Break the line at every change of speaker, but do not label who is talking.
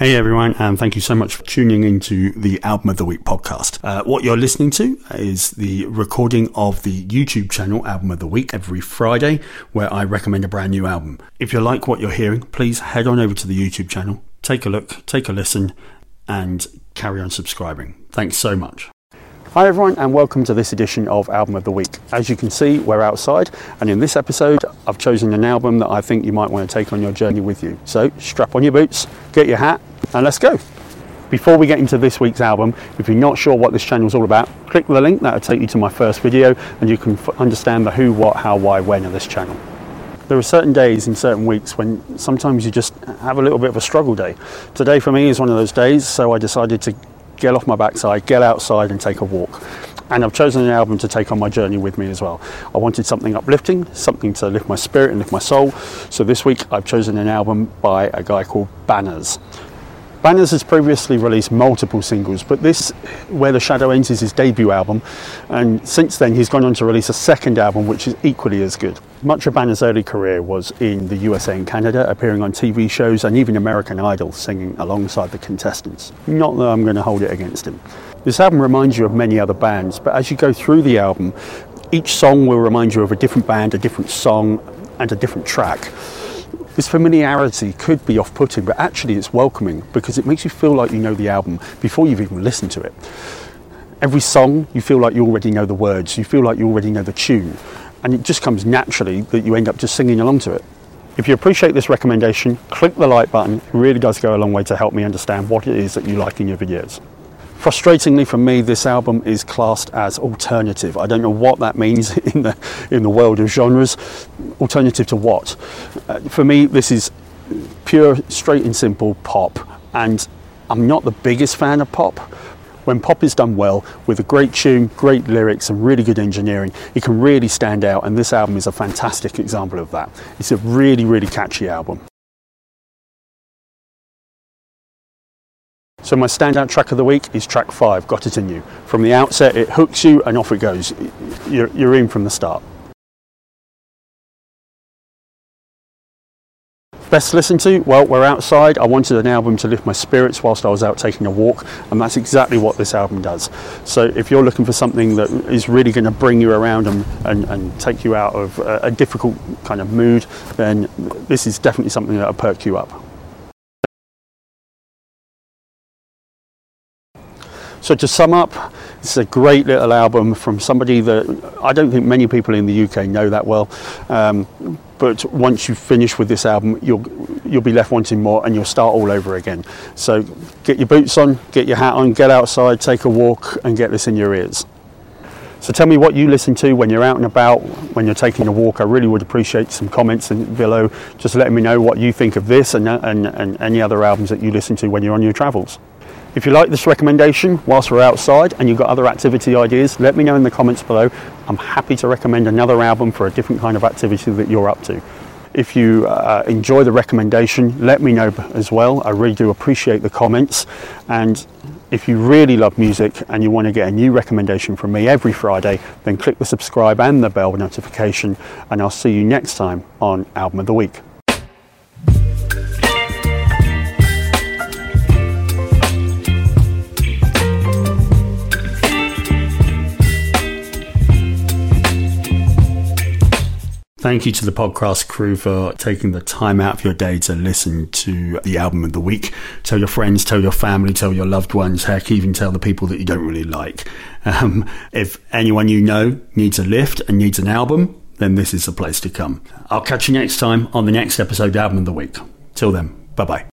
Hey everyone, and thank you so much for tuning into the Album of the Week podcast. Uh, what you're listening to is the recording of the YouTube channel Album of the Week every Friday, where I recommend a brand new album. If you like what you're hearing, please head on over to the YouTube channel, take a look, take a listen, and carry on subscribing. Thanks so much. Hi everyone and welcome to this edition of Album of the Week. As you can see, we're outside and in this episode I've chosen an album that I think you might want to take on your journey with you. So strap on your boots, get your hat and let's go. Before we get into this week's album, if you're not sure what this channel is all about, click the link, that'll take you to my first video and you can f- understand the who, what, how, why, when of this channel. There are certain days in certain weeks when sometimes you just have a little bit of a struggle day. Today for me is one of those days, so I decided to get off my backside, get outside and take a walk. And I've chosen an album to take on my journey with me as well. I wanted something uplifting, something to lift my spirit and lift my soul. So this week I've chosen an album by a guy called Banners. Banners has previously released multiple singles, but this, Where the Shadow Ends, is his debut album, and since then he's gone on to release a second album which is equally as good. Much of Banner's early career was in the USA and Canada, appearing on TV shows and even American Idol, singing alongside the contestants. Not that I'm going to hold it against him. This album reminds you of many other bands, but as you go through the album, each song will remind you of a different band, a different song, and a different track. This familiarity could be off putting, but actually it's welcoming because it makes you feel like you know the album before you've even listened to it. Every song, you feel like you already know the words, you feel like you already know the tune, and it just comes naturally that you end up just singing along to it. If you appreciate this recommendation, click the like button. It really does go a long way to help me understand what it is that you like in your videos. Frustratingly for me, this album is classed as alternative. I don't know what that means in the in the world of genres. Alternative to what? Uh, for me, this is pure, straight and simple pop, and I'm not the biggest fan of pop. When pop is done well, with a great tune, great lyrics, and really good engineering, it can really stand out. And this album is a fantastic example of that. It's a really, really catchy album. So my standout track of the week is track five, Got It In You. From the outset, it hooks you and off it goes. You're, you're in from the start. Best to listen to? Well, we're outside. I wanted an album to lift my spirits whilst I was out taking a walk, and that's exactly what this album does. So, if you're looking for something that is really going to bring you around and, and, and take you out of a, a difficult kind of mood, then this is definitely something that'll perk you up. So to sum up, it's a great little album from somebody that I don't think many people in the UK know that well. Um, but once you finish with this album, you'll you'll be left wanting more, and you'll start all over again. So get your boots on, get your hat on, get outside, take a walk, and get this in your ears. So tell me what you listen to when you're out and about, when you're taking a walk. I really would appreciate some comments below, just letting me know what you think of this and, and, and any other albums that you listen to when you're on your travels. If you like this recommendation whilst we're outside and you've got other activity ideas, let me know in the comments below. I'm happy to recommend another album for a different kind of activity that you're up to. If you uh, enjoy the recommendation, let me know as well. I really do appreciate the comments. And if you really love music and you want to get a new recommendation from me every Friday, then click the subscribe and the bell notification. And I'll see you next time on Album of the Week. Thank you to the podcast crew for taking the time out of your day to listen to the album of the week. Tell your friends, tell your family, tell your loved ones, heck, even tell the people that you don't really like. Um, if anyone you know needs a lift and needs an album, then this is the place to come. I'll catch you next time on the next episode, of Album of the Week. Till then, bye bye.